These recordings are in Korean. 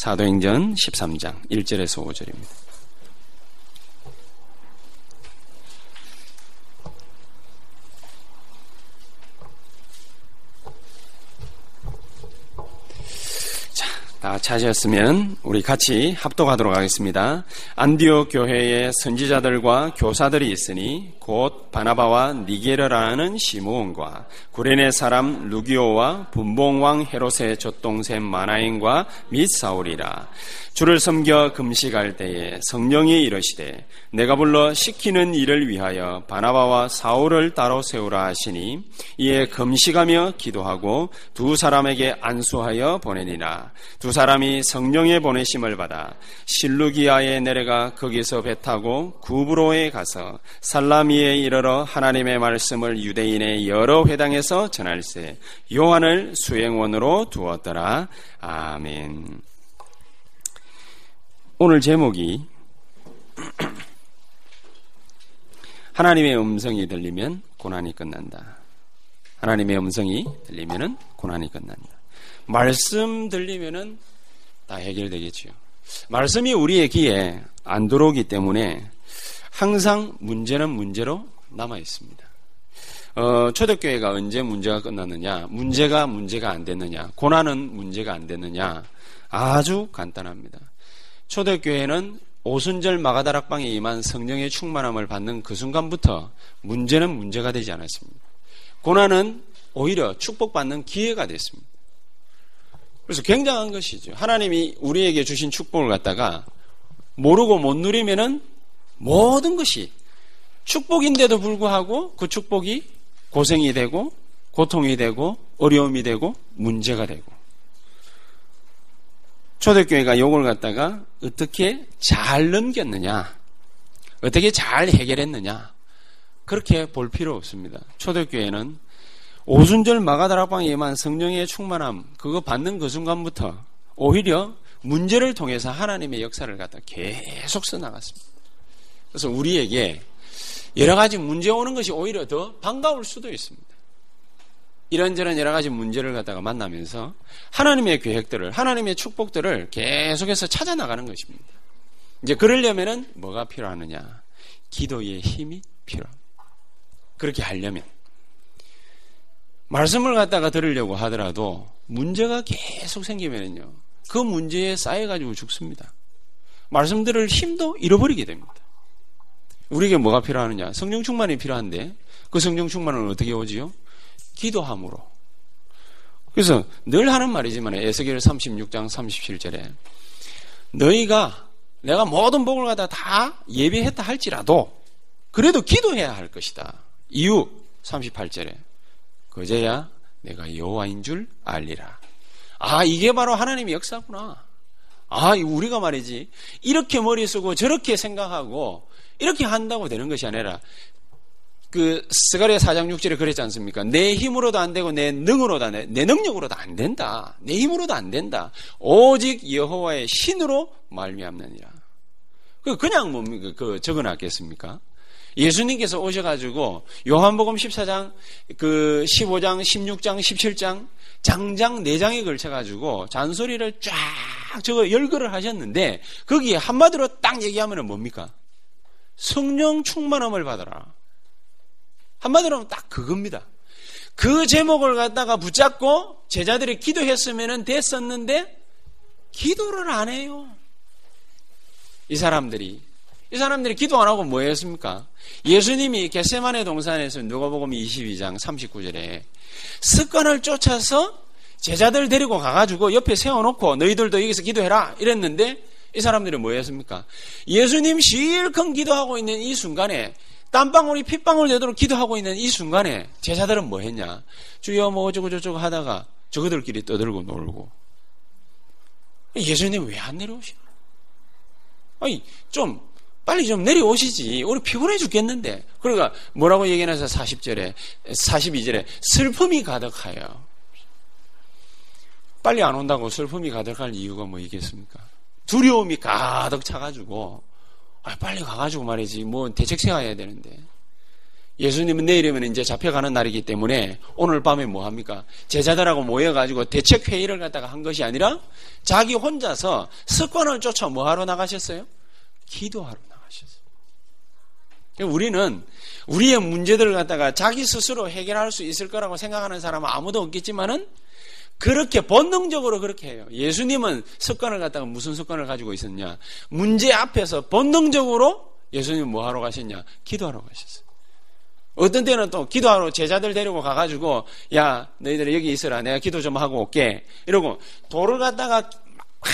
사도행전 13장 1절에서 5절입니다. 자, 다 찾으셨으면 우리 같이 합독하도록 하겠습니다. 안디옥 교회에 선지자들과 교사들이 있으니 곧 바나바와 니게르라는 시므온과 구레네 사람 루기오와 분봉왕 헤롯의 젖동생 마나인과 및 사울이라. 주를 섬겨 금식할 때에 성령이 이르시되 내가 불러 시키는 일을 위하여 바나바와 사울을 따로 세우라 하시니 이에 금식하며 기도하고 두 사람에게 안수하여 보내니라. 두 사람이 성령의 보내심을 받아 실루기아에 내려가 거기서 배 타고 구브로에 가서 살라미 에 이르러 하나님의 말씀을 유대인의 여러 회당에서 전할세 요한을 수행원으로 두었더라 아멘. 오늘 제목이 하나님의 음성이 들리면 고난이 끝난다. 하나님의 음성이 들리면은 고난이 끝난다. 말씀 들리면은 다 해결되겠지요. 말씀이 우리의 귀에 안 들어오기 때문에 항상 문제는 문제로 남아 있습니다. 어, 초대교회가 언제 문제가 끝났느냐? 문제가 문제가 안 됐느냐? 고난은 문제가 안 됐느냐? 아주 간단합니다. 초대교회는 오순절 마가다락방에 임한 성령의 충만함을 받는 그 순간부터 문제는 문제가 되지 않았습니다. 고난은 오히려 축복받는 기회가 됐습니다. 그래서 굉장한 것이죠. 하나님이 우리에게 주신 축복을 갖다가 모르고 못 누리면은 모든 것이 축복인데도 불구하고 그 축복이 고생이 되고 고통이 되고 어려움이 되고 문제가 되고 초대교회가 요걸 갖다가 어떻게 잘 넘겼느냐, 어떻게 잘 해결했느냐, 그렇게 볼 필요 없습니다. 초대교회는 오순절 마가다락방에만 성령의 충만함, 그거 받는 그 순간부터 오히려 문제를 통해서 하나님의 역사를 갖다 계속 써나갔습니다. 그래서 우리에게 여러 가지 문제 오는 것이 오히려 더 반가울 수도 있습니다. 이런저런 여러 가지 문제를 갖다가 만나면서 하나님의 계획들을, 하나님의 축복들을 계속해서 찾아 나가는 것입니다. 이제 그러려면은 뭐가 필요하느냐? 기도의 힘이 필요합니다. 그렇게 하려면. 말씀을 갖다가 들으려고 하더라도 문제가 계속 생기면은요. 그 문제에 쌓여가지고 죽습니다. 말씀 들을 힘도 잃어버리게 됩니다. 우리에게 뭐가 필요하느냐? 성령 충만이 필요한데 그 성령 충만은 어떻게 오지요? 기도함으로. 그래서 늘 하는 말이지만 에스겔 36장 37절에 너희가 내가 모든 복을 갖다 다 예배했다 할지라도 그래도 기도해야 할 것이다. 이유 38절에 그제야 내가 여호와인 줄 알리라. 아 이게 바로 하나님의 역사구나. 아 우리가 말이지 이렇게 머리 쓰고 저렇게 생각하고 이렇게 한다고 되는 것이 아니라 그 스가랴 4장 6절에 그랬지 않습니까? 내 힘으로도 안 되고 내 능으로도 안 돼. 내 능력으로도 안 된다. 내 힘으로도 안 된다. 오직 여호와의 신으로 말미암느니라. 그 그냥 뭡니까? 그 적어 놨겠습니까? 예수님께서 오셔 가지고 요한복음 14장, 그 15장, 16장, 17장 장장 4장에 걸쳐 가지고 잔소리를 쫙 저거 열거를 하셨는데 거기에 한마디로 딱 얘기하면 뭡니까? 성령 충만함을 받아라. 한마디로 하면 딱 그겁니다. 그 제목을 갖다가 붙잡고 제자들이 기도했으면 됐었는데 기도를 안 해요. 이 사람들이 이 사람들이 기도 안 하고 뭐 했습니까? 예수님이 겟세만의 동산에서 누가복음 22장 39절에 습관을 쫓아서 제자들 데리고 가가지고 옆에 세워놓고 너희들도 여기서 기도해라 이랬는데 이 사람들이 뭐 했습니까? 예수님 실컷 기도하고 있는 이 순간에 땀방울이 핏방울 되도록 기도하고 있는 이 순간에 제자들은 뭐 했냐? 주여 뭐 어쩌고 저쩌고 하다가 저그들끼리 떠들고 놀고 예수님 왜 안 내려오시나? 아니 좀 빨리 좀 내려오시지. 우리 피곤해 죽겠는데. 그러니까 뭐라고 얘기해서 40절에 42절에 슬픔이 가득하여. 빨리 안 온다고 슬픔이 가득할 이유가 뭐 있겠습니까? 두려움이 가득 차가지고 아, 빨리 가가지고 말이지 뭐 대책 세워야 되는데 예수님은 내일이면 이제 잡혀가는 날이기 때문에 오늘 밤에 뭐 합니까? 제자들하고 모여가지고 대책 회의를 갖다가 한 것이 아니라 자기 혼자서 습관을 쫓아 뭐 하러 나가셨어요? 기도하러 나가셨어요. 그러니까 우리는 우리의 문제들을 갖다가 자기 스스로 해결할 수 있을 거라고 생각하는 사람은 아무도 없겠지만은 그렇게 본능적으로 그렇게 해요. 예수님은 습관을 갖다가 무슨 습관을 가지고 있었냐? 문제 앞에서 본능적으로 예수님 뭐 하러 가셨냐? 기도하러 가셨어요. 어떤 때는 또 기도하러 제자들 데리고 가가지고 야 너희들 여기 있어라 내가 기도 좀 하고 올게 이러고 돌을 갖다가 막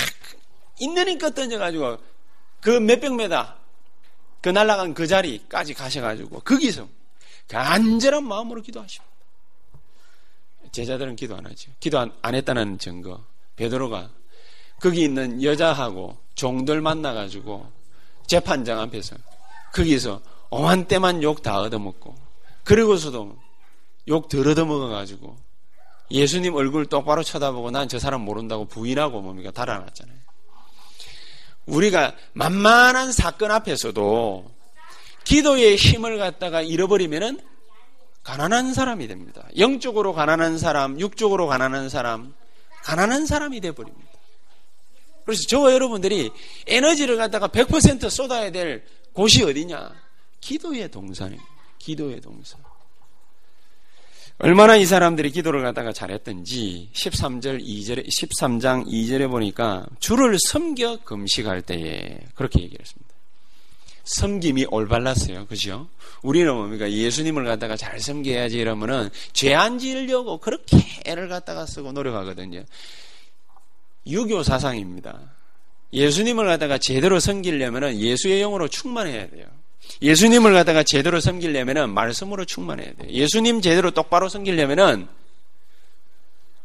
있는 힘껏 던져가지고 그 몇백 메다 그 날라간 그 자리까지 가셔가지고 거기서 간절한 마음으로 기도하시고 제자들은 기도 안 하죠. 기도 안, 안 했다는 증거. 베드로가 거기 있는 여자하고 종들 만나가지고 재판장 앞에서 거기서 오만 때만 욕 다 얻어먹고 그리고서도 욕 덜 얻어먹어가지고 예수님 얼굴 똑바로 쳐다보고 난 저 사람 모른다고 부인하고 뭡니까 달아났잖아요. 우리가 만만한 사건 앞에서도 기도의 힘을 갖다가 잃어버리면은 가난한 사람이 됩니다. 영적으로 가난한 사람, 육적으로 가난한 사람, 가난한 사람이 돼버립니다. 그래서 저와 여러분들이 에너지를 갖다가 100% 쏟아야 될 곳이 어디냐? 기도의 동산입니다. 기도의 동산. 얼마나 이 사람들이 기도를 갖다가 잘했던지 13절 2절에 13장 2절에 보니까 주를 섬겨 금식할 때에 그렇게 얘기를 했습니다. 섬김이 올발랐어요. 그죠? 우리는 뭡니까? 예수님을 갖다가 잘 섬겨야지 이러면은 죄 안 지으려고 그렇게 애를 갖다가 쓰고 노력하거든요. 유교 사상입니다. 예수님을 갖다가 제대로 섬기려면은 예수의 영으로 충만해야 돼요. 예수님을 갖다가 제대로 섬기려면은 말씀으로 충만해야 돼요. 예수님 제대로 똑바로 섬기려면은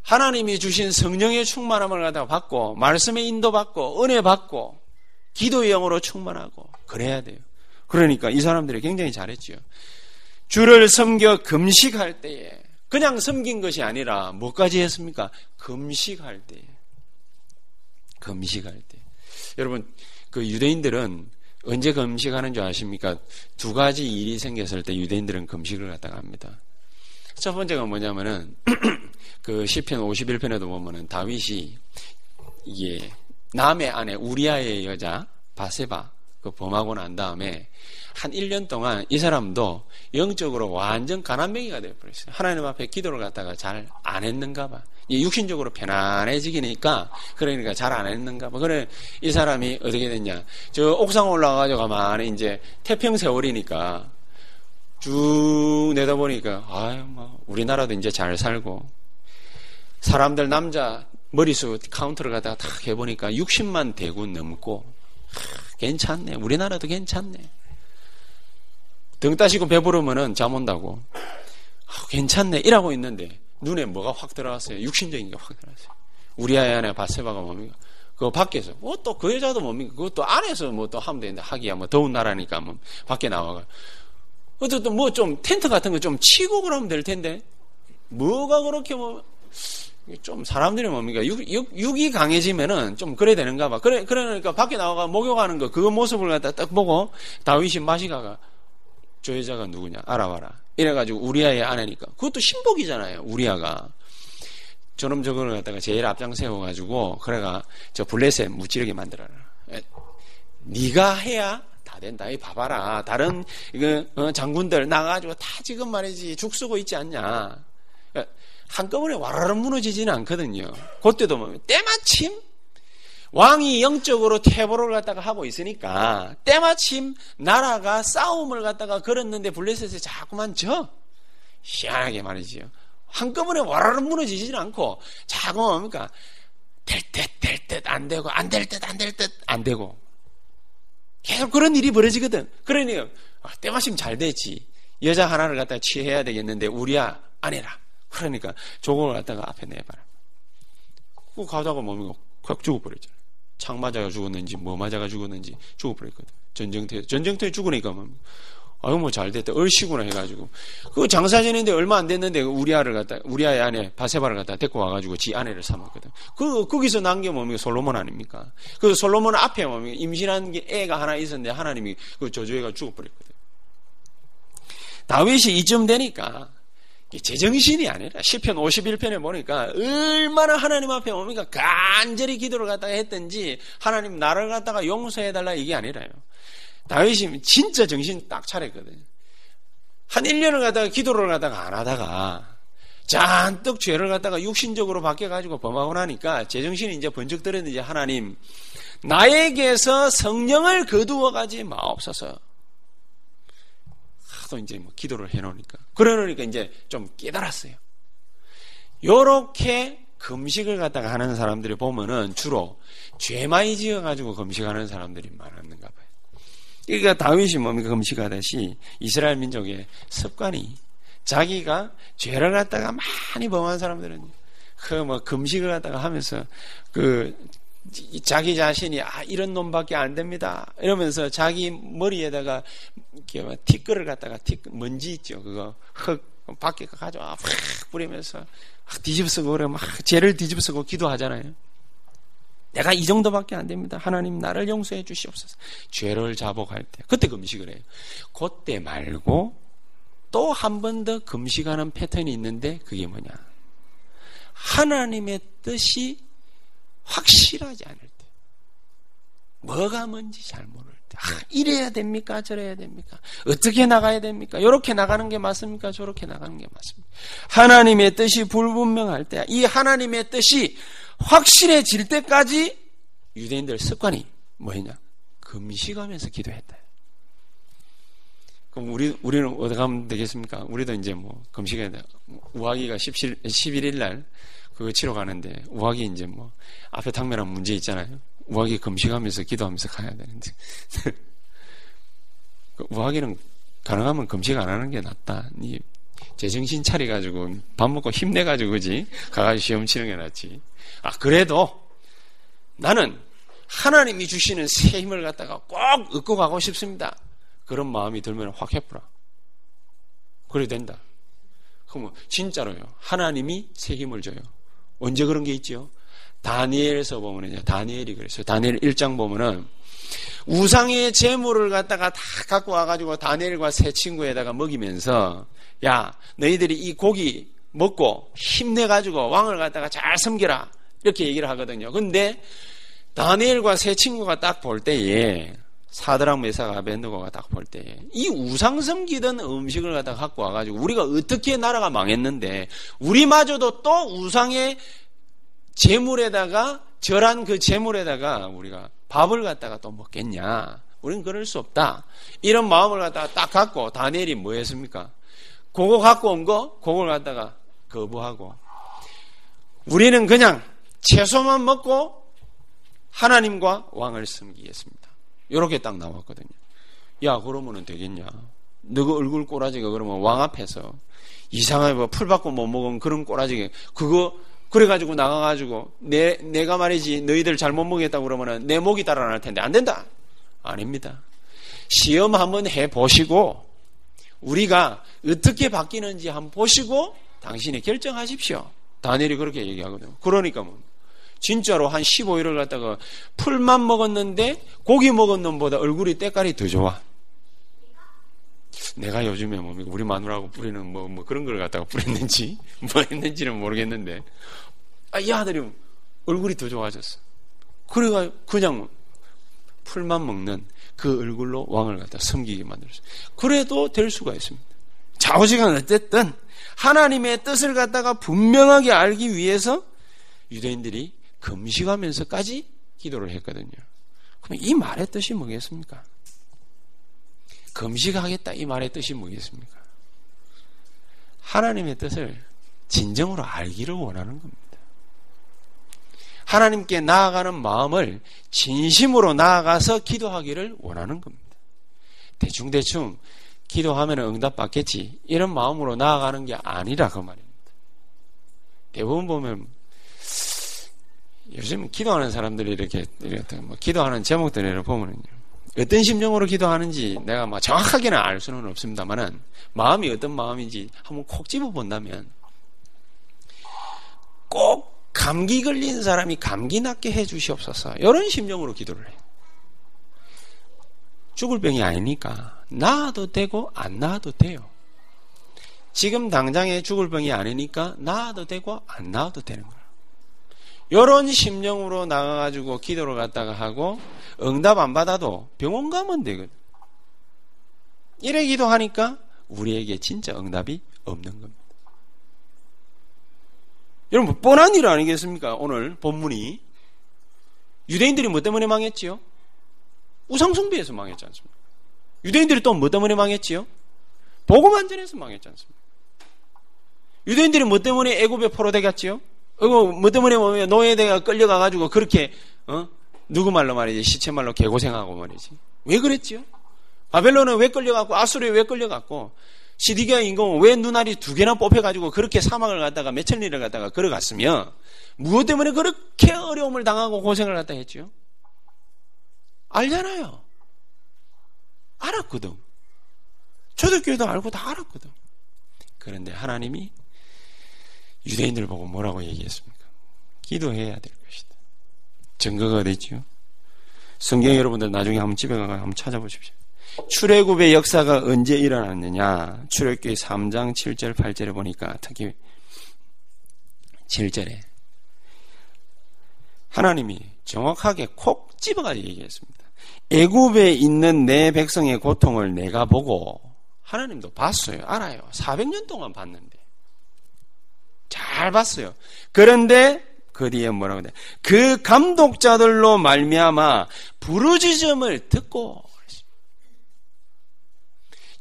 하나님이 주신 성령의 충만함을 갖다가 받고 말씀의 인도 받고 은혜 받고 기도의 영으로 충만하고 그래야 돼요. 그러니까 이 사람들이 굉장히 잘했죠. 주를 섬겨 금식할 때에 그냥 섬긴 것이 아니라 뭐까지 했습니까? 금식할 때에 금식할 때. 여러분 그 유대인들은 언제 금식하는 줄 아십니까? 두 가지 일이 생겼을 때 유대인들은 금식을 갖다가 합니다. 첫 번째가 뭐냐면은 그 시편 51편에도 보면은 다윗이 이게 남의 아내 우리아의 여자 바세바 그 범하고 난 다음에 한 1년 동안 이 사람도 영적으로 완전 가난뱅이가 되어버렸어요. 하나님 앞에 기도를 갖다가 잘 안 했는가 봐. 육신적으로 편안해지기니까 그러니까 잘 안 했는가 봐. 그래 이 사람이 어떻게 됐냐? 저 옥상 올라가가지고 가만히 이제 태평 세월이니까 쭉 내다보니까 아유 뭐 우리나라도 이제 잘 살고 사람들 남자 머리수 카운트를 갖다가 탁 해보니까 60만 대군 넘고 하, 괜찮네. 우리나라도 괜찮네. 등 따시고 배부르면은 잠 온다고. 아, 괜찮네. 이라고 있는데 눈에 뭐가 확 들어왔어요. 육신적인 게 확 들어왔어요. 우리 아이 안에 바세바가 뭡니까? 그 밖에서 뭐또그 여자도 뭡니까? 그것도 안에서 뭐 또 하면 되는데 하기야 뭐 더운 나라니까 뭐 밖에 나와가. 어쨌든 뭐 좀 텐트 같은 거 좀 치고 그러면 될 텐데 뭐가 그렇게 뭐 좀 사람들이 뭡니까? 육, 육, 육 이 강해지면은 좀 그래야 되는가 봐. 그래, 그러니까 밖에 나와가 목욕하는 거, 그 모습을 갖다 딱 보고 다윗이 마시가가 저 여자가 누구냐? 알아봐라. 이래가지고 우리아의 아내니까. 그것도 신복이잖아요. 우리아가. 저놈 저거를 갖다가 제일 앞장 세워가지고 그래가 저 블레셋 무찌르게 만들어라. 네가 해야 다 된다. 이 봐봐라. 다른 그 장군들 나가지고 다 지금 말이지 죽 쓰고 있지 않냐. 한꺼번에 와라라 무너지지는 않거든요. 그때도 뭐 때마침 왕이 영적으로 퇴보를 갖다가 하고 있으니까 때마침 나라가 싸움을 갖다가 걸었는데 블레셋에 자꾸만 져. 희한하게 말이지요. 한꺼번에 와라락 무너지지는 않고 자꾸 뭡니까? 될 듯, 될 듯, 안 되고, 안 될 듯, 안 될 듯, 안 되고. 계속 그런 일이 벌어지거든. 그러니, 아, 때마침 잘 됐지. 여자 하나를 갖다가 취해야 되겠는데, 우리야, 아내라. 그러니까, 조공을 갖다가 앞에 내봐라. 그 가다가 뭡니까? 확 죽어버렸잖아. 창 맞아가 죽었는지, 뭐 맞아가 죽었는지 죽어버렸거든. 전쟁터에, 전쟁터에 죽으니까 뭐, 아유, 뭐 잘 됐다. 얼씨구나 해가지고. 그 장사지는데 얼마 안 됐는데 우리 아를 갖다, 우리 아의 아내 바세바를 갖다 데리고 와가지고 지 아내를 삼았거든. 그, 거기서 난게 뭡니까? 솔로몬 아닙니까? 그 솔로몬 앞에 뭡니까? 임신한 게 애가 하나 있었는데 하나님이 그 저주해가 죽어버렸거든. 다윗이 이쯤 되니까 제정신이 아니라 시편 51편에 보니까 얼마나 하나님 앞에 뭡니까? 간절히 기도를 갖다가 했던지 하나님 나를 갖다가 용서해 달라 이게 아니라요. 다윗이 진짜 정신 딱 차렸거든요. 한 1년을 갖다가 기도를 갖다가 안 하다가 잔뜩 죄를 갖다가 육신적으로 바뀌어 가지고 범하고 나니까 제정신이 이제 번쩍 들었는지 하나님 나에게서 성령을 거두어 가지 마옵소서. 하도 이제 뭐 기도를 해놓으니까. 그러니까 이제 좀 깨달았어요. 요렇게 금식을 갖다가 하는 사람들이 보면은 주로 죄 많이 지어가지고 금식하는 사람들이 많았는가 봐요. 그러니까 다윗이 뭡니까 금식하듯이 이스라엘 민족의 습관이 자기가 죄를 갖다가 많이 범한 사람들은 그 뭐 금식을 갖다가 하면서 그 자기 자신이 아 이런 놈밖에 안 됩니다 이러면서 자기 머리에다가 티끌을 갖다가 티 먼지 있죠 그거 흙 밖에 가져와 확 뿌리면서 뒤집어쓰고 그래 막 죄를 뒤집어쓰고 기도하잖아요. 내가 이 정도밖에 안 됩니다. 하나님 나를 용서해 주시옵소서. 죄를 자복할 때 그때 금식을 해요. 그때 말고 또 한 번 더 금식하는 패턴이 있는데 그게 뭐냐? 하나님의 뜻이 확실하지 않을 때, 뭐가 뭔지 잘 모를 때, 아, 이래야 됩니까? 저래야 됩니까? 어떻게 나가야 됩니까? 이렇게 나가는 게 맞습니까? 저렇게 나가는 게 맞습니까? 하나님의 뜻이 불분명할 때, 이 하나님의 뜻이 확실해질 때까지 유대인들 습관이 뭐냐? 금식하면서 기도했다. 그럼 우리, 우리는 어디 가면 되겠습니까? 우리도 이제 뭐, 금식해야 돼. 우하기가 17, 11일 날 그거 치러 가는데, 우하기 이제 뭐, 앞에 당면한 문제 있잖아요. 우하기 금식하면서 기도하면서 가야 되는데. 그 우하기는 가능하면 금식 안 하는 게 낫다. 니 제정신 차려가지고 밥 먹고 힘내가지고 그지 가가지고 시험 치는 게 낫지. 아 그래도 나는 하나님이 주시는 새 힘을 갖다가 꼭 얻고 가고 싶습니다. 그런 마음이 들면 확 해프라. 그래 된다. 그러면 진짜로요. 하나님이 새 힘을 줘요. 언제 그런 게 있죠? 다니엘에서 보면은요. 다니엘이 그랬어요. 다니엘 1장 보면은 우상의 재물을 갖다가 다 갖고 와가지고 다니엘과 세 친구에다가 먹이면서 야 너희들이 이 고기 먹고 힘내가지고 왕을 갖다가 잘 섬기라 이렇게 얘기를 하거든요. 근데 다니엘과 세 친구가 딱 볼 때에 사드랑 메사가 아벤누고가 딱 볼 때에 이 우상 섬기던 음식을 갖다가 갖고 와가지고 우리가 어떻게 나라가 망했는데 우리마저도 또 우상의 재물에다가 절한 그 재물에다가 우리가 밥을 갖다가 또 먹겠냐? 우리는 그럴 수 없다. 이런 마음을 갖다가 딱 갖고 다니엘이 뭐 했습니까? 그거 갖고 온 거, 그걸 갖다가 거부하고 우리는 그냥 채소만 먹고 하나님과 왕을 섬기겠습니다. 이렇게 딱 나왔거든요. 야, 그러면은 되겠냐? 너가 얼굴 꼬라지가 그러면 왕 앞에서 이상하게 뭐 풀 받고 못 먹으면 그런 꼬라지가 그거 그래가지고 나가가지고 내 내가 말이지 너희들 잘 못 먹겠다고 그러면은 내 목이 따라 날 텐데 안 된다. 아닙니다. 시험 한번 해 보시고 우리가 어떻게 바뀌는지 한번 보시고 당신이 결정하십시오. 다니엘이 그렇게 얘기하거든요. 그러니까 뭐 진짜로 한 15일을 갖다가 풀만 먹었는데 고기 먹은 놈보다 얼굴이 때깔이 더 좋아. 내가 요즘에 뭐 우리 마누라하고 뿌리는 뭐, 뭐 그런 걸 갖다가 뿌렸는지 뭐 했는지는 모르겠는데 아, 이 아들이 얼굴이 더 좋아졌어. 그래가 그냥 풀만 먹는 그 얼굴로 왕을 갖다 섬기게 만들었어. 그래도 될 수가 있습니다. 좌우지간 어쨌든 하나님의 뜻을 갖다가 분명하게 알기 위해서 유대인들이 금식하면서까지 기도를 했거든요. 그럼 이 말의 뜻이 뭐겠습니까? 금식하겠다 이 말의 뜻이 뭐겠습니까? 하나님의 뜻을 진정으로 알기를 원하는 겁니다. 하나님께 나아가는 마음을 진심으로 나아가서 기도하기를 원하는 겁니다. 대충대충 기도하면 응답 받겠지. 이런 마음으로 나아가는 게 아니라 그 말입니다. 대부분 보면 요즘 기도하는 사람들이 이렇게, 이렇게 뭐 기도하는 제목들을 보면은요. 어떤 심정으로 기도하는지 내가 뭐 정확하게는 알 수는 없습니다만은 마음이 어떤 마음인지 한번 콕 집어 본다면 꼭 감기 걸린 사람이 감기 낫게 해 주시옵소서. 이런 심정으로 기도를 해요. 죽을 병이 아니니까 나아도 되고 안 나아도 돼요. 지금 당장에 죽을 병이 아니니까 나아도 되고 안 나아도 되는 거예요. 이런 심정으로 나가가지고 기도를 갖다가 하고 응답 안 받아도 병원 가면 되거든. 이래 기도하니까 우리에게 진짜 응답이 없는 겁니다. 여러분, 뻔한 일 아니겠습니까? 오늘 본문이. 유대인들이 뭐 때문에 망했지요? 우상숭배에서 망했지 않습니까? 유대인들이 또 뭐 때문에 망했지요? 복음 안전에서 망했지 않습니까? 유대인들이 뭐 때문에 애굽에 포로돼 갔지요? 뭐 때문에 뭐 노예대가 끌려가가지고 그렇게 어? 누구 말로 말이지 시체 말로 개고생하고 말이지 왜 그랬지요? 바벨론은 왜 끌려갔고 아수르에 왜 끌려갔고 시디기아 인공은 왜 눈알이 두 개나 뽑혀가지고 그렇게 사막을 갔다가 몇천리를 갔다가 걸어갔으며 무엇 때문에 그렇게 어려움을 당하고 고생을 갖다 했지요? 알잖아요. 알았거든. 초대교회도 알고 다 알았거든. 그런데 하나님이 유대인들 보고 뭐라고 얘기했습니까? 기도해야 될 것이다. 증거가 있지요? 성경 여러분들 나중에 한번 집에 가서 한번 찾아보십시오. 출애굽의 역사가 언제 일어났느냐? 출애굽기 3장 7절 8절에 보니까 특히 7절에 하나님이 정확하게 콕 집어가지고 얘기했습니다. 애굽에 있는 내 백성의 고통을 내가 보고 하나님도 봤어요. 알아요. 400년 동안 봤는데. 잘 봤어요. 그런데 그 뒤에 뭐라고 돼? 그 감독자들로 말미암아 부르짖음을 듣고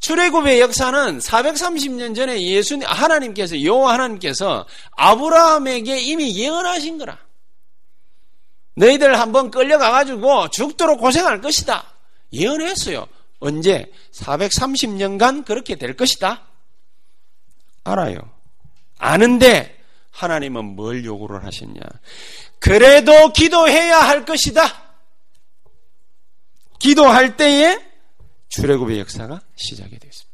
출애굽의 역사는 430년 전에 예수님 하나님께서 여호와 하나님께서 아브라함에게 이미 예언하신 거라. 너희들 한번 끌려가 가지고 죽도록 고생할 것이다. 예언했어요. 언제? 430년간 그렇게 될 것이다. 알아요. 아는데 하나님은 뭘 요구를 하셨냐? 그래도 기도해야 할 것이다. 기도할 때에 출애굽의 역사가 시작이 됐습니다.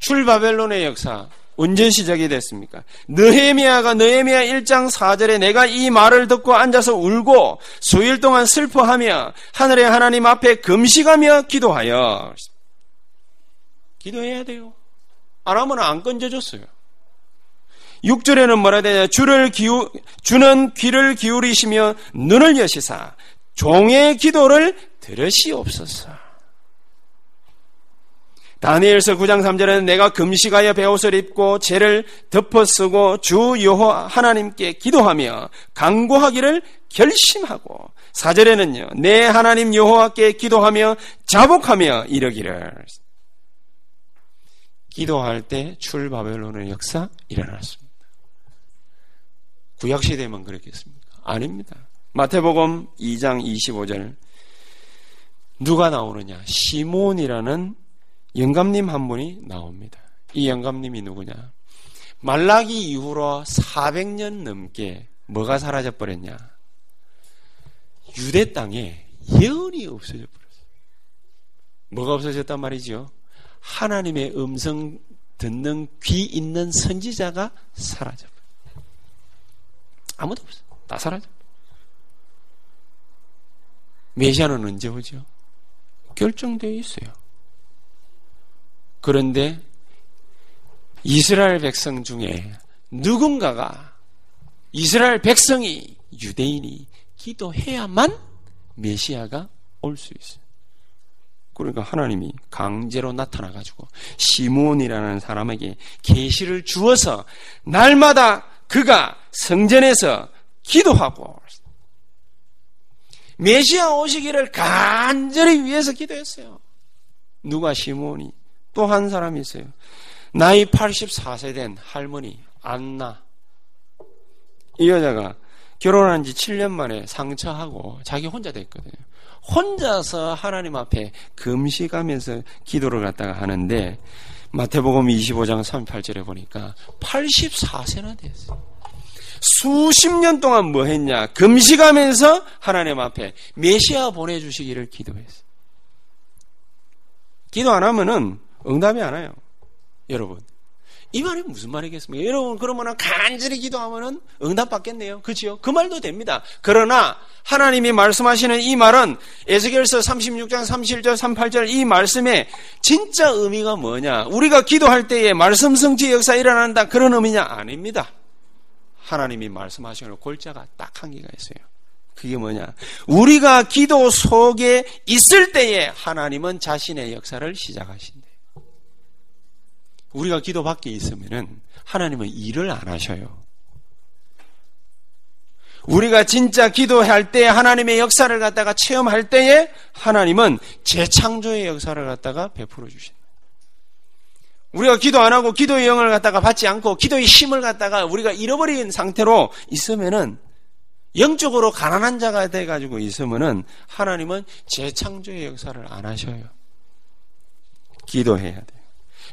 출바벨론의 역사 언제 시작이 됐습니까? 느헤미야가 느헤미야 1장 4절에 내가 이 말을 듣고 앉아서 울고 수일 동안 슬퍼하며 하늘의 하나님 앞에 금식하며 기도하여 기도해야 돼요. 아람은 안 건져줬어요. 6절에는 뭐라 되냐? 주를 기우, 주는 귀를 기울이시며 눈을 여시사 종의 기도를 들으시옵소서. 다니엘서 9장 3절에는 내가 금식하여 배옷을 입고 죄를 덮어쓰고 주 여호와 하나님께 기도하며 강구하기를 결심하고 4절에는요. 내 하나님 여호와께 기도하며 자복하며 이러기를 기도할 때 출바벨론의 역사 일어났습니다. 구약 시대만 그랬겠습니까? 아닙니다. 마태복음 2장 25절 누가 나오느냐? 시몬이라는 영감님 한 분이 나옵니다. 이 영감님이 누구냐? 말라기 이후로 400년 넘게 뭐가 사라져 버렸냐? 유대 땅에 예언이 없어져 버렸어요. 뭐가 없어졌단 말이죠? 하나님의 음성 듣는 귀 있는 선지자가 사라져 버렸어요. 아무도 없어. 다 사라져. 메시아는 언제 오죠? 결정되어 있어요. 그런데 이스라엘 백성 중에 누군가가 이스라엘 백성이 유대인이 기도해야만 메시아가 올 수 있어요. 그러니까 하나님이 강제로 나타나 가지고 시몬이라는 사람에게 계시를 주어서 날마다 그가 성전에서 기도하고 메시아 오시기를 간절히 위해서 기도했어요. 누가 시몬이 또 한 사람이 있어요. 나이 84세 된 할머니 안나. 이 여자가 결혼한 지 7년 만에 상처하고 자기 혼자 됐거든요. 혼자서 하나님 앞에 금식하면서 기도를 갖다가 하는데 마태복음 25장 38절에 보니까 84세나 됐어요. 수십 년 동안 뭐 했냐? 금식하면서 하나님 앞에 메시아 보내주시기를 기도했어요. 기도 안 하면은 응답이 안 와요. 여러분. 이 말이 무슨 말이겠습니까? 여러분, 그러면은 간절히 기도하면은 응답 받겠네요. 그치요? 그 말도 됩니다. 그러나 하나님이 말씀하시는 이 말은 에스겔서 36장 37절 38절 이 말씀에 진짜 의미가 뭐냐? 우리가 기도할 때에 말씀 성취 역사 일어난다 그런 의미냐? 아닙니다. 하나님이 말씀하시는 골자가 딱 한 개가 있어요. 그게 뭐냐? 우리가 기도 속에 있을 때에 하나님은 자신의 역사를 시작하신대. 우리가 기도 밖에 있으면은 하나님은 일을 안 하셔요. 우리가 진짜 기도할 때 하나님의 역사를 갖다가 체험할 때에 하나님은 재창조의 역사를 갖다가 베풀어 주신다. 우리가 기도 안 하고 기도의 영을 갖다가 받지 않고 기도의 힘을 갖다가 우리가 잃어버린 상태로 있으면은 영적으로 가난한 자가 돼 가지고 있으면은 하나님은 재창조의 역사를 안 하셔요. 기도해야 돼요.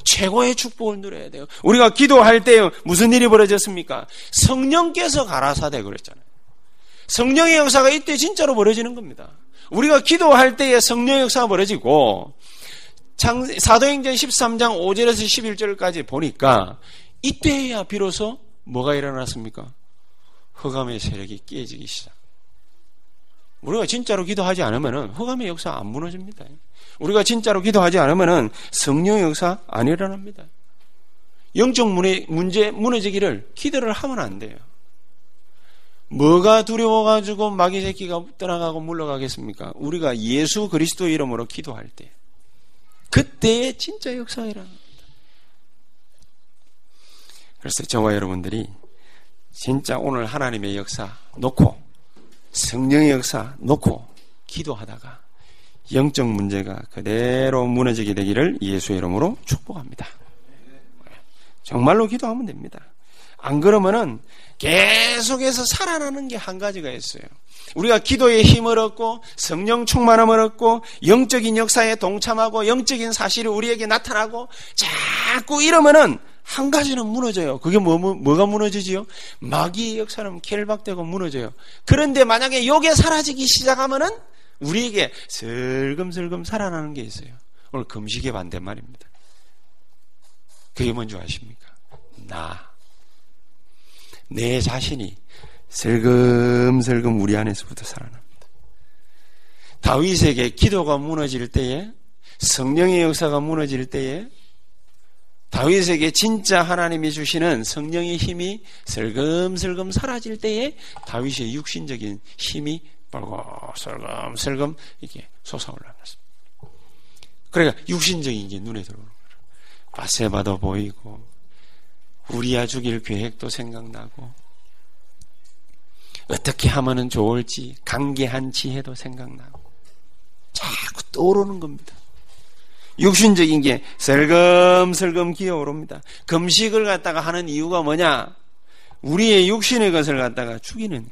최고의 축복을 누려야 돼요. 우리가 기도할 때 무슨 일이 벌어졌습니까? 성령께서 가라사대 그랬잖아요. 성령의 역사가 이때 진짜로 벌어지는 겁니다. 우리가 기도할 때에 성령의 역사가 벌어지고 사도행전 13장 5절에서 11절까지 보니까 이때야 비로소 뭐가 일어났습니까? 흑암의 세력이 깨지기 시작. 우리가 진짜로 기도하지 않으면 흑암의 역사 안 무너집니다. 우리가 진짜로 기도하지 않으면 성령의 역사 안 일어납니다. 영적 문제 무너지기를 기도를 하면 안 돼요. 뭐가 두려워가지고 마귀 새끼가 떠나가고 물러가겠습니까? 우리가 예수 그리스도 이름으로 기도할 때. 그때에 진짜 역사가 일어납니다. 그래서 저와 여러분들이 진짜 오늘 하나님의 역사 놓고 성령의 역사 놓고 기도하다가 영적 문제가 그대로 무너지게 되기를 예수의 이름으로 축복합니다. 정말로 기도하면 됩니다. 안 그러면은 계속해서 살아나는 게 한 가지가 있어요. 우리가 기도의 힘을 얻고 성령 충만함을 얻고 영적인 역사에 동참하고 영적인 사실이 우리에게 나타나고 자꾸 이러면은 한 가지는 무너져요. 그게 뭐, 뭐, 가 무너지지요? 마귀의 역사는 켈박되고 무너져요. 그런데 만약에 요게 사라지기 시작하면은 우리에게 슬금슬금 살아나는 게 있어요. 오늘 금식의 반대말입니다. 그게 뭔지 아십니까? 나. 내 자신이 슬금슬금 우리 안에서부터 살아납니다. 다윗에게 기도가 무너질 때에 성령의 역사가 무너질 때에 다윗에게 진짜 하나님이 주시는 성령의 힘이 슬금슬금 사라질 때에 다윗의 육신적인 힘이 벌거슬금슬금 이렇게 솟아올라갔습니다. 그러니까 육신적인 게 눈에 들어오는 거예요. 바세바도 보이고 우리야 죽일 계획도 생각나고 어떻게 하면 좋을지 강계한 지혜도 생각나고 자꾸 떠오르는 겁니다. 육신적인 게 슬금슬금 기어오릅니다. 금식을 갖다가 하는 이유가 뭐냐? 우리의 육신의 것을 갖다가 죽이는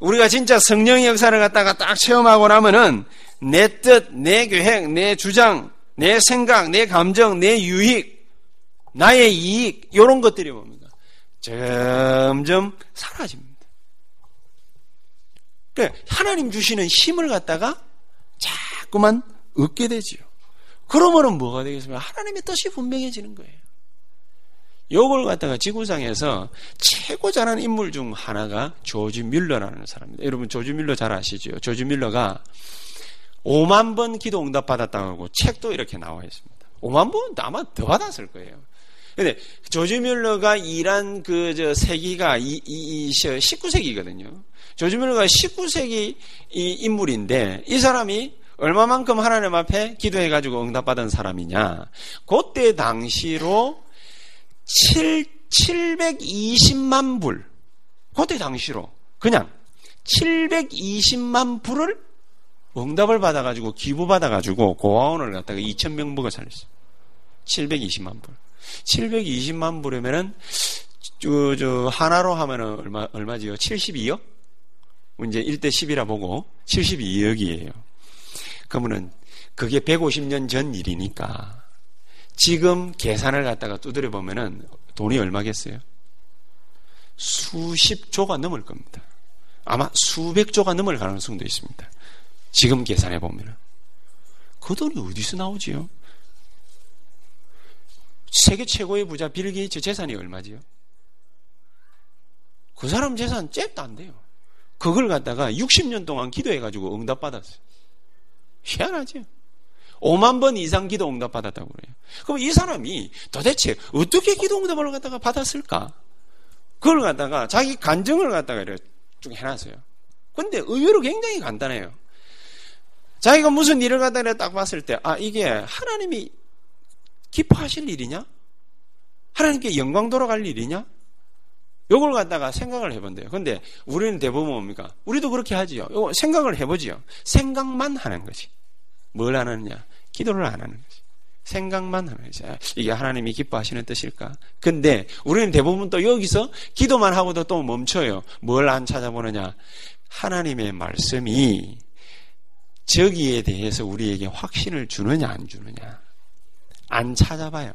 우리가 진짜 성령의 역사를 갖다가 딱 체험하고 나면은 내 뜻, 내 계획, 내 주장, 내 생각, 내 감정, 내 유익, 나의 이익, 이런 것들이 뭡니까? 점점 사라집니다. 그러니까 하나님 주시는 힘을 갖다가 자꾸만 얻게 되지요. 그러면은 뭐가 되겠습니까? 하나님의 뜻이 분명해지는 거예요. 요걸 갖다가 지구상에서 최고 잘하는 인물 중 하나가 조지 밀러라는 사람입니다. 여러분 조지 밀러 잘 아시죠? 조지 밀러가 5만 번 기도 응답 받았다고 책도 이렇게 나와 있습니다. 5만 번 아마 더 받았을 거예요. 근데 조지 밀러가 일한 그 저 세기가 이, 이, 이 19세기거든요. 조지 밀러가 19세기 이 인물인데 이 사람이 얼마만큼 하나님 앞에 기도해가지고 응답받은 사람이냐. 그때 당시로 7, 720만 불. 그때 당시로 그냥 720만 불을 응답을 받아가지고 기부받아가지고 고아원을 갖다가 2,000명부가 살렸어요. 720만 불. 720만 불이면은 저, 저 하나로 하면은 얼마 얼마지요? 72억? 이제 1대 10이라 보고 72억이에요. 그러면은 그게 150년 전 일이니까 지금 계산을 갖다가 두드려 보면은 돈이 얼마겠어요? 수십조가 넘을 겁니다. 아마 수백조가 넘을 가능성도 있습니다. 지금 계산해 보면은 그 돈이 어디서 나오지요? 세계 최고의 부자 빌 게이츠 재산이 얼마지요? 그 사람 재산 잽도 안 돼요. 그걸 갖다가 60년 동안 기도해가지고 응답받았어요. 희한하죠? 5만 번 이상 기도 응답 받았다고 그래요. 그럼 이 사람이 도대체 어떻게 기도 응답을 갖다가 받았을까? 그걸 갖다가 자기 간증을 갖다가 이렇게 쭉 해놨어요. 근데 의외로 굉장히 간단해요. 자기가 무슨 일을 갖다가 딱 봤을 때, 아, 이게 하나님이 기뻐하실 일이냐? 하나님께 영광 돌아갈 일이냐? 요걸 갖다가 생각을 해본대요. 근데 우리는 대부분 뭡니까? 우리도 그렇게 하지요. 생각을 해보지요. 생각만 하는 거지. 뭘 하느냐? 기도를 안 하는 거지. 생각만 하는 거지. 이게 하나님이 기뻐하시는 뜻일까? 근데 우리는 대부분 또 여기서 기도만 하고도 또 멈춰요. 뭘 안 찾아보느냐? 하나님의 말씀이 저기에 대해서 우리에게 확신을 주느냐 안 주느냐 안 찾아봐요.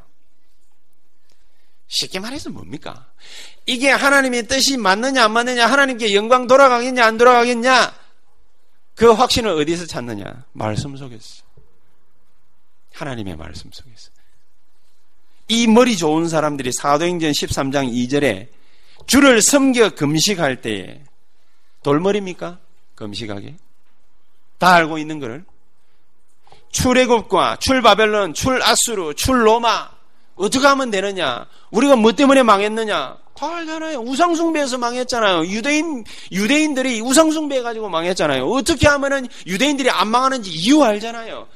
쉽게 말해서 뭡니까? 이게 하나님의 뜻이 맞느냐 안 맞느냐 하나님께 영광 돌아가겠냐 안 돌아가겠냐 그 확신을 어디서 찾느냐 말씀 속에서 하나님의 말씀 속에서 이 머리 좋은 사람들이 사도행전 13장 2절에 주를 섬겨 금식할 때에 돌머리입니까? 금식하게 다 알고 있는 것을 출애굽과 출바벨론, 출아수르, 출로마 어떻게 하면 되느냐? 우리가 뭐 때문에 망했느냐? 다 알잖아요. 우상숭배에서 망했잖아요. 유대인, 유대인들이 우상숭배 해 가지고 망했잖아요. 어떻게 하면은 유대인들이 안 망하는지 이유 알잖아요.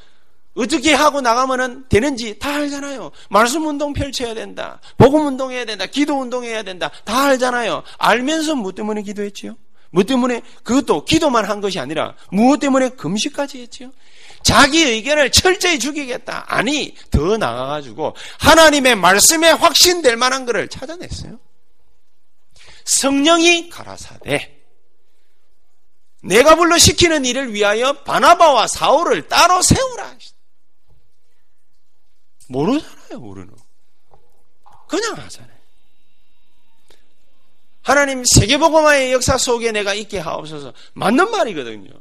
어떻게 하고 나가면은 되는지 다 알잖아요. 말씀 운동 펼쳐야 된다. 복음 운동 해야 된다. 기도 운동 해야 된다. 다 알잖아요. 알면서 뭐 때문에 기도했지요? 뭐 때문에 그것도 기도만 한 것이 아니라 무엇 때문에 금식까지 했지요? 자기 의견을 철저히 죽이겠다. 아니, 더 나아가지고 하나님의 말씀에 확신될 만한 것을 찾아냈어요. 성령이 가라사대. 내가 불러 시키는 일을 위하여 바나바와 사울을 따로 세우라. 모르잖아요, 모르는. 그냥 하잖아요. 하나님 세계복음화의 역사 속에 내가 있게 하옵소서. 맞는 말이거든요.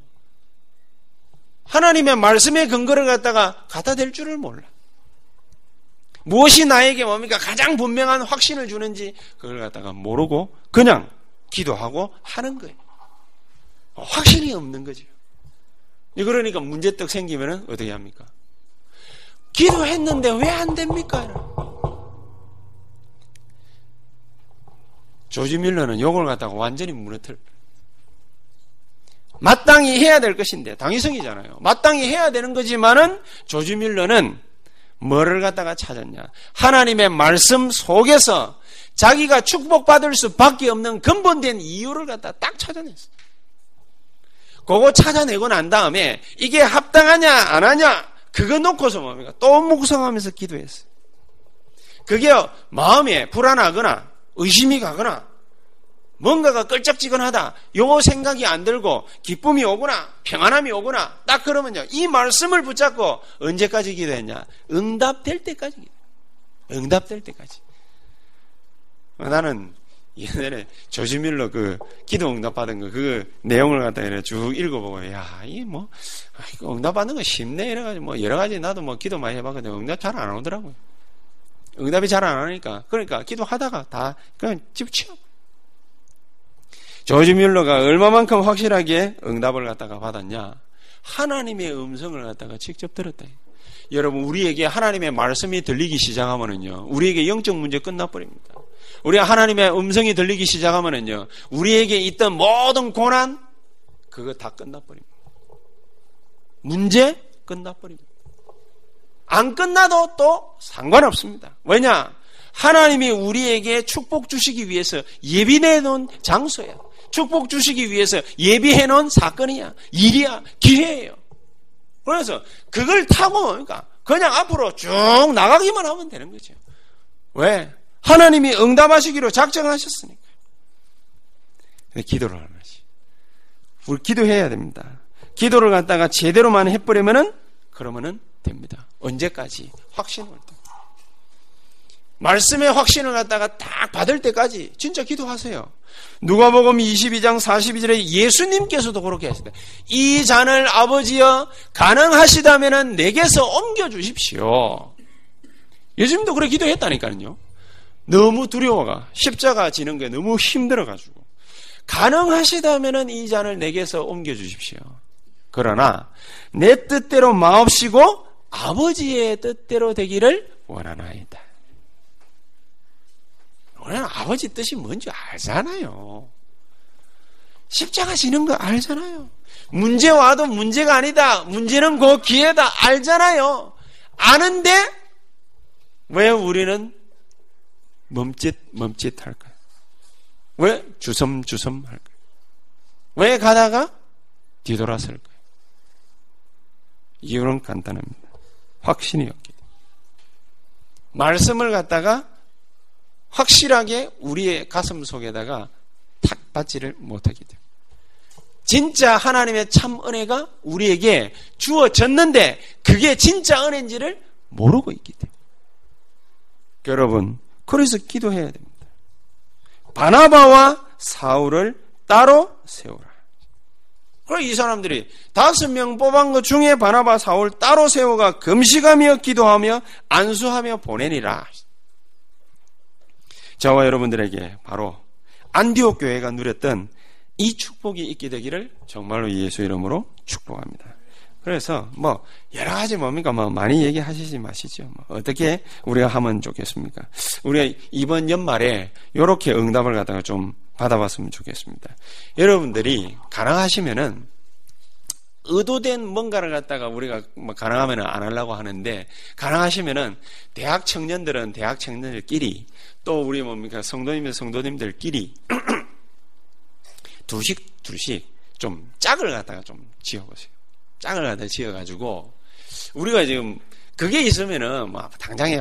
하나님의 말씀의 근거를 갖다가 갖다 댈 줄을 몰라. 무엇이 나에게 뭡니까? 가장 분명한 확신을 주는지 그걸 갖다가 모르고 그냥 기도하고 하는 거예요. 확신이 없는 거죠. 그러니까 문제떡 생기면 어떻게 합니까? 기도했는데 왜 안 됩니까? 조지 밀러는 요걸 갖다가 완전히 무너뜨려. 마땅히 해야 될 것인데 당위성이잖아요. 마땅히 해야 되는 거지만은 조지 밀러는 뭐를 갖다가 찾았냐? 하나님의 말씀 속에서 자기가 축복받을 수밖에 없는 근본된 이유를 갖다 딱 찾아냈어. 그거 찾아내고 난 다음에 이게 합당하냐 안 하냐 그거 놓고서 뭡니까? 또 묵상하면서 기도했어. 그게 마음에 불안하거나 의심이 가거나 뭔가가 끌쩍지근하다. 요 생각이 안 들고 기쁨이 오거나 평안함이 오거나 딱 그러면요. 이 말씀을 붙잡고 언제까지 기도했냐? 응답될 때까지 기도. 응답될 때까지. 나는 옛날에 조지밀러 그 기도 응답 받은 거 그 내용을 갖다 이래 쭉 읽어보고 야이뭐 응답 받는 거 쉽네 이래가지고 뭐 여러 가지 나도 뭐 기도 많이 해봤거든 응답 잘 안 오더라고요. 응답이 잘 안 하니까 그러니까 기도하다가 다 그냥 집치워. 조지 뮬러가 얼마만큼 확실하게 응답을 갖다가 받았냐? 하나님의 음성을 갖다가 직접 들었다. 여러분, 우리에게 하나님의 말씀이 들리기 시작하면은요, 우리에게 영적 문제 끝나버립니다. 우리가 하나님의 음성이 들리기 시작하면은요, 우리에게 있던 모든 고난, 그거 다 끝나버립니다. 문제 끝나버립니다. 안 끝나도 또 상관없습니다. 왜냐? 하나님이 우리에게 축복 주시기 위해서 예비해 놓은 장소야. 축복 주시기 위해서 예비해 놓은 사건이야. 일이야. 기회예요. 그래서 그걸 타고 뭡니까? 그냥 앞으로 쭉 나가기만 하면 되는 거죠. 왜? 하나님이 응답하시기로 작정하셨으니까. 기도를 하는 거지. 우리 기도해야 됩니다. 기도를 갖다가 제대로만 해버리면은 그러면은 됩니다. 언제까지? 확신을 때. 말씀의 확신을 갖다가 딱 받을 때까지 진짜 기도하세요. 누가복음 22장 42절에 예수님께서도 그렇게 하시다. 이 잔을 아버지여 가능하시다면은 내게서 옮겨 주십시오. 예수님도 그렇게 기도했다니까요. 너무 두려워가 십자가 지는 게 너무 힘들어 가지고 가능하시다면은 이 잔을 내게서 옮겨 주십시오. 그러나 내 뜻대로 마옵시고 아버지의 뜻대로 되기를 원하나이다. 우리는 아버지 뜻이 뭔지 알잖아요. 십자가 지는 거 알잖아요. 문제 와도 문제가 아니다. 문제는 그 기회다. 알잖아요. 아는데 왜 우리는 멈칫 멈칫 할까요? 왜 주섬주섬 할까요? 왜 가다가 뒤돌아설까요? 이유는 간단합니다. 확신이 없기. 말씀을 갖다가 확실하게 우리의 가슴 속에다가 탁 받지를 못하기 때문에. 진짜 하나님의 참 은혜가 우리에게 주어졌는데 그게 진짜 은혜인지를 모르고 있기 때문에. 여러분, 그래서 기도해야 됩니다. 바나바와 사울을 따로 세우라. 그래 이 사람들이 다섯 명 뽑은 것 중에 바나바 사울 따로 세워가 금식하며 기도하며 안수하며 보내니라. 저와 여러분들에게 바로 안디옥 교회가 누렸던 이 축복이 있게 되기를 정말로 예수 이름으로 축복합니다. 그래서 뭐 여러 가지 뭡니까 뭐 많이 얘기하시지 마시죠. 뭐 어떻게 우리가 하면 좋겠습니까? 우리가 이번 연말에 이렇게 응답을 갖다가 좀 받아봤으면 좋겠습니다. 여러분들이 가능하시면은 의도된 뭔가를 갖다가 우리가 뭐 가능하면 안 하려고 하는데 가능하시면은 대학 청년들은 대학 청년들끼리 또 우리 뭡니까 성도님들 성도님들끼리 두씩 두씩 좀 짝을 갖다가 좀 지어보세요. 짝을 갖다 지어가지고 우리가 지금 그게 있으면은 뭐 당장에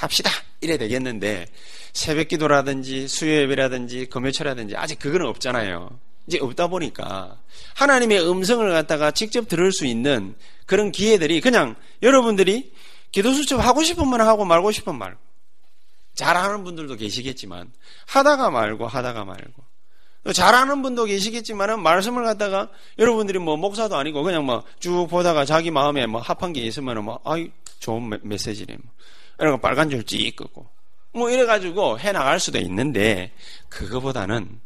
합시다. 이래 되겠는데 새벽기도라든지 수요예배라든지 금요철이라든지 아직 그거는 없잖아요. 이제 없다 보니까 하나님의 음성을 갖다가 직접 들을 수 있는 그런 기회들이 그냥 여러분들이 기도 수첩 하고 싶으면 하고 말고 싶으면 말고 잘하는 분들도 계시겠지만 하다가 말고 하다가 말고 잘하는 분도 계시겠지만은 말씀을 갖다가 여러분들이 뭐 목사도 아니고 그냥 뭐 쭉 보다가 자기 마음에 뭐 합한 게 있으면은 뭐 아이 좋은 메시지네. 뭐. 이런 거 빨간 줄찍 끄고. 뭐 이래가지고 해 나갈 수도 있는데 그거보다는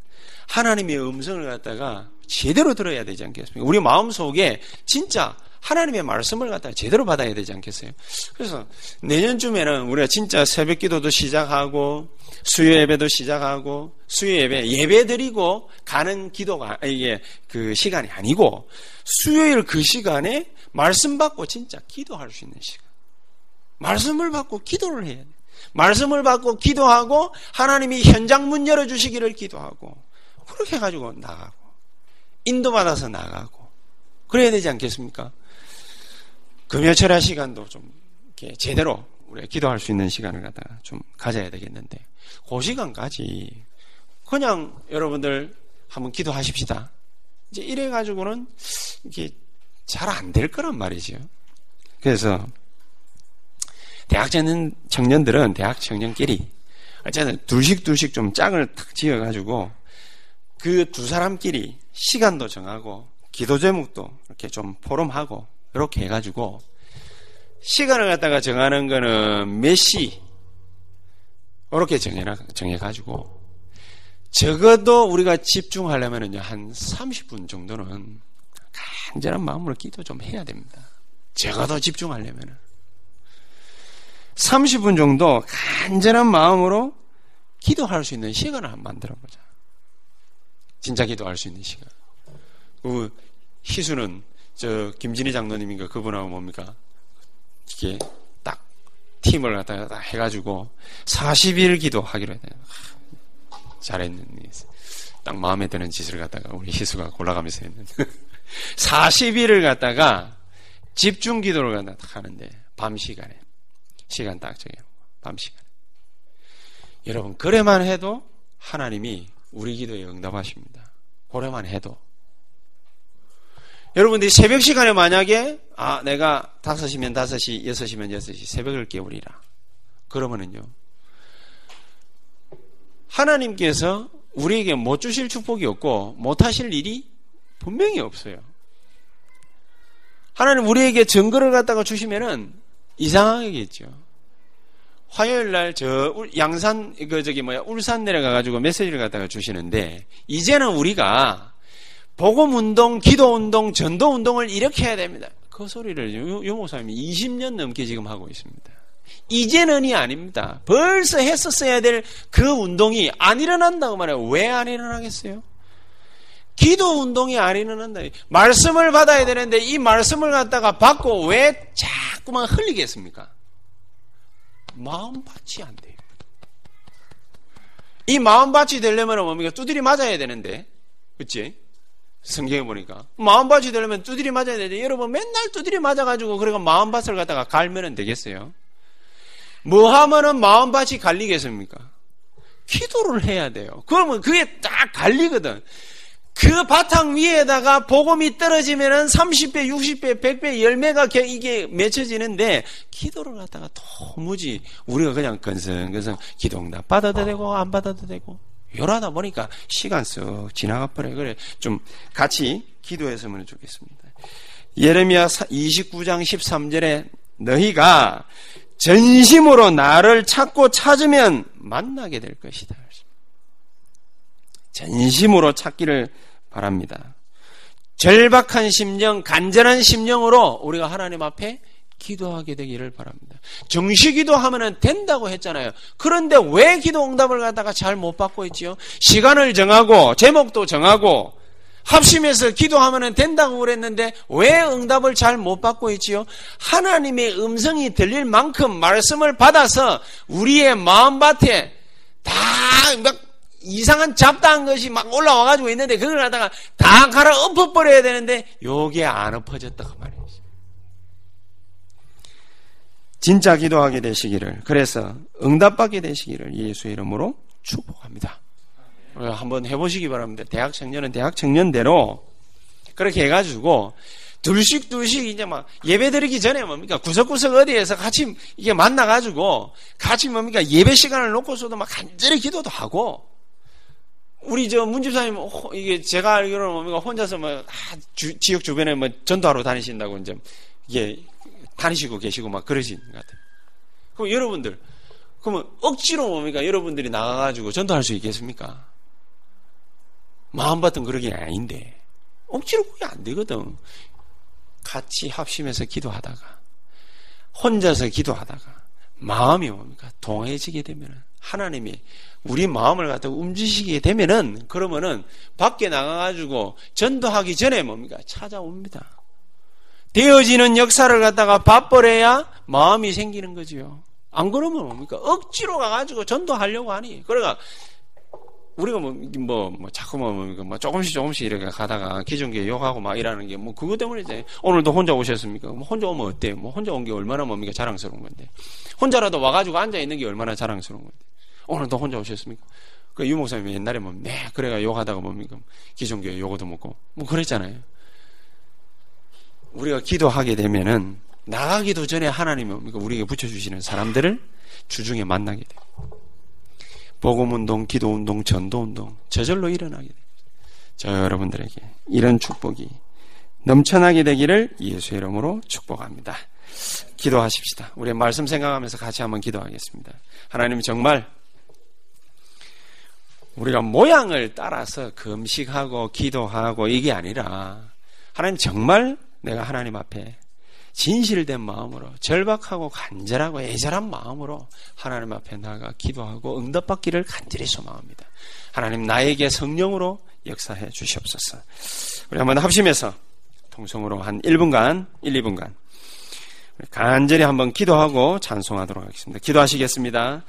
하나님의 음성을 갖다가 제대로 들어야 되지 않겠습니까? 우리 마음 속에 진짜 하나님의 말씀을 갖다가 제대로 받아야 되지 않겠어요? 그래서 내년쯤에는 우리가 진짜 새벽 기도도 시작하고 수요 예배도 시작하고 수요 예배 예배 드리고 가는 기도가 이게 그 시간이 아니고 수요일 그 시간에 말씀 받고 진짜 기도할 수 있는 시간. 말씀을 받고 기도를 해야 돼. 말씀을 받고 기도하고 하나님이 현장 문 열어 주시기를 기도하고 그렇게 해가지고 나가고 인도받아서 나가고 그래야 되지 않겠습니까? 금요철야 시간도 좀 이렇게 제대로 우리가 기도할 수 있는 시간을 갖다가 좀 가져야 되겠는데 그 시간까지 그냥 여러분들 한번 기도하십시다. 이제 이래 가지고는 이게 잘 안 될 거란 말이죠. 그래서 대학 청년, 청년들은 대학 청년끼리 어쨌든 둘씩 둘씩 좀 짝을 탁 지어 가지고 그 두 사람끼리 시간도 정하고 기도 제목도 이렇게 좀 포럼하고 이렇게 해가지고 시간을 갖다가 정하는 거는 몇 시? 이렇게 정해라, 정해가지고 적어도 우리가 집중하려면은 한 30분 정도는 간절한 마음으로 기도 좀 해야 됩니다. 적어도 집중하려면은. 30분 정도 간절한 마음으로 기도할 수 있는 시간을 만들어 보자. 진짜 기도할 수 있는 시간. 그 희수는 저 김진희 장로님인가 그분하고 뭡니까? 이게 딱 팀을 갖다가 해가지고 40일 기도하기로 했다. 잘했는 딱 마음에 드는 짓을 갖다가 우리 희수가 골라가면서 했는데 40일을 갖다가 집중 기도를 갖다 하는데 밤 시간에 시간 딱 정해 밤 시간에 여러분 그래만 해도 하나님이 우리 기도에 응답하십니다. 그래만 해도 여러분들이 새벽 시간에 만약에 아 내가 5시면 5시, 6시면 6시 새벽을 깨우리라. 그러면은요. 하나님께서 우리에게 못 주실 축복이 없고 못 하실 일이 분명히 없어요. 하나님 우리에게 증거를 갖다가 주시면은 이상하겠죠. 화요일 날 저 양산 그 저기 뭐야 울산 내려가 가지고 메시지를 갖다가 주시는데 이제는 우리가 복음 운동, 기도 운동, 전도 운동을 이렇게 해야 됩니다. 그 소리를 요, 요 목사님이 20년 넘게 지금 하고 있습니다. 이제는이 아닙니다. 벌써 했었어야 될 그 운동이 안 일어난다고 말해요. 왜 안 일어나겠어요? 기도 운동이 안 일어난다. 말씀을 받아야 되는데 이 말씀을 갖다가 받고 왜 자꾸만 흘리겠습니까? 마음밭이 안 돼요. 이 마음밭이 되려면 뭡니까? 두드리 맞아야 되는데. 그치? 성경에 보니까. 마음밭이 되려면 두드리 맞아야 되는데 여러분 맨날 두드리 맞아가지고 그래가 마음밭을 갖다가 갈면 되겠어요? 뭐 하면은 마음밭이 갈리겠습니까? 기도를 해야 돼요. 그러면 그게 딱 갈리거든. 그 바탕 위에다가 복음이 떨어지면은 30배, 60배, 100배, 열매가 이게 맺혀지는데 기도를 갖다가 도무지 우리가 그냥 건성건성 기도응답 받아도 되고 안 받아도 되고 요러다 보니까 시간 쓱 지나가 버려. 그래 좀 같이 기도했으면 좋겠습니다. 예레미야 29장 13절에 너희가 전심으로 나를 찾고 찾으면 만나게 될 것이다. 전심으로 찾기를 바랍니다. 절박한 심령, 간절한 심령으로 우리가 하나님 앞에 기도하게 되기를 바랍니다. 정시 기도하면 된다고 했잖아요. 그런데 왜 기도 응답을 갖다가 잘 못 받고 있지요? 시간을 정하고 제목도 정하고 합심해서 기도하면 된다고 그랬는데 왜 응답을 잘 못 받고 있지요? 하나님의 음성이 들릴 만큼 말씀을 받아서 우리의 마음밭에 다막 이상한 잡다한 것이 막 올라와가지고 있는데 그걸 갖다가 다 갈아 엎어버려야 되는데 요게 안 엎어졌다 그 말이에요. 진짜 기도하게 되시기를 그래서 응답받게 되시기를 예수의 이름으로 축복합니다. 한번 해보시기 바랍니다. 대학 청년은 대학 청년대로 그렇게 해가지고 둘씩 둘씩 이제 막 예배 드리기 전에 뭡니까 구석구석 어디에서 같이 이게 만나가지고 같이 뭡니까 예배 시간을 놓고서도 막 간절히 기도도 하고 우리 저 문집사님 이게 제가 알기로는 뭡니까 혼자서 뭐 아, 주, 지역 주변에 뭐 전도하러 다니신다고 이제 이게 다니시고 계시고 막 그러신 것 같아요. 그럼 여러분들 그러면 억지로 뭡니까 여러분들이 나가가지고 전도할 수 있겠습니까? 마음밭은 그런 게 아닌데 억지로 그게 안 되거든. 같이 합심해서 기도하다가 혼자서 기도하다가 마음이 뭡니까 동해지게 되면 하나님이 우리 마음을 갖다 움직이게 되면은 그러면은 밖에 나가가지고 전도하기 전에 뭡니까 찾아옵니다. 되어지는 역사를 갖다가 밥벌해야 마음이 생기는 거지요. 안 그러면 뭡니까 억지로 가가지고 전도하려고 하니 그러니까 우리가 뭐, 뭐, 뭐, 자꾸 뭐, 뭐, 조금씩 조금씩 이렇게 가다가 기존교회 욕하고 막 이러는 게 뭐, 그것 때문에 이제 오늘도 혼자 오셨습니까? 뭐 혼자 오면 어때? 뭐, 혼자 온 게 얼마나 뭡니까? 자랑스러운 건데. 혼자라도 와가지고 앉아있는 게 얼마나 자랑스러운 건데. 오늘도 혼자 오셨습니까? 그 유목사님이 옛날에 뭐, 네, 그래가 욕하다가 뭡니까? 기존교회 욕어도 먹고. 뭐, 그랬잖아요. 우리가 기도하게 되면은, 나가기도 전에 하나님이 뭡니까? 우리에게 붙여주시는 사람들을 주중에 만나게 돼요. 복음운동, 기도운동, 전도운동 저절로 일어나게 됩니다. 저 여러분들에게 이런 축복이 넘쳐나게 되기를 예수의 이름으로 축복합니다. 기도하십시다. 우리 말씀 생각하면서 같이 한번 기도하겠습니다. 하나님 정말 우리가 모양을 따라서 금식하고 기도하고 이게 아니라 하나님 정말 내가 하나님 앞에 진실된 마음으로 절박하고 간절하고 애절한 마음으로 하나님 앞에 나가 기도하고 응답받기를 간절히 소망합니다. 하나님 나에게 성령으로 역사해 주시옵소서. 우리 한번 합심해서 통성으로 한 1분간, 1, 2분간 간절히 한번 기도하고 찬송하도록 하겠습니다. 기도하시겠습니다.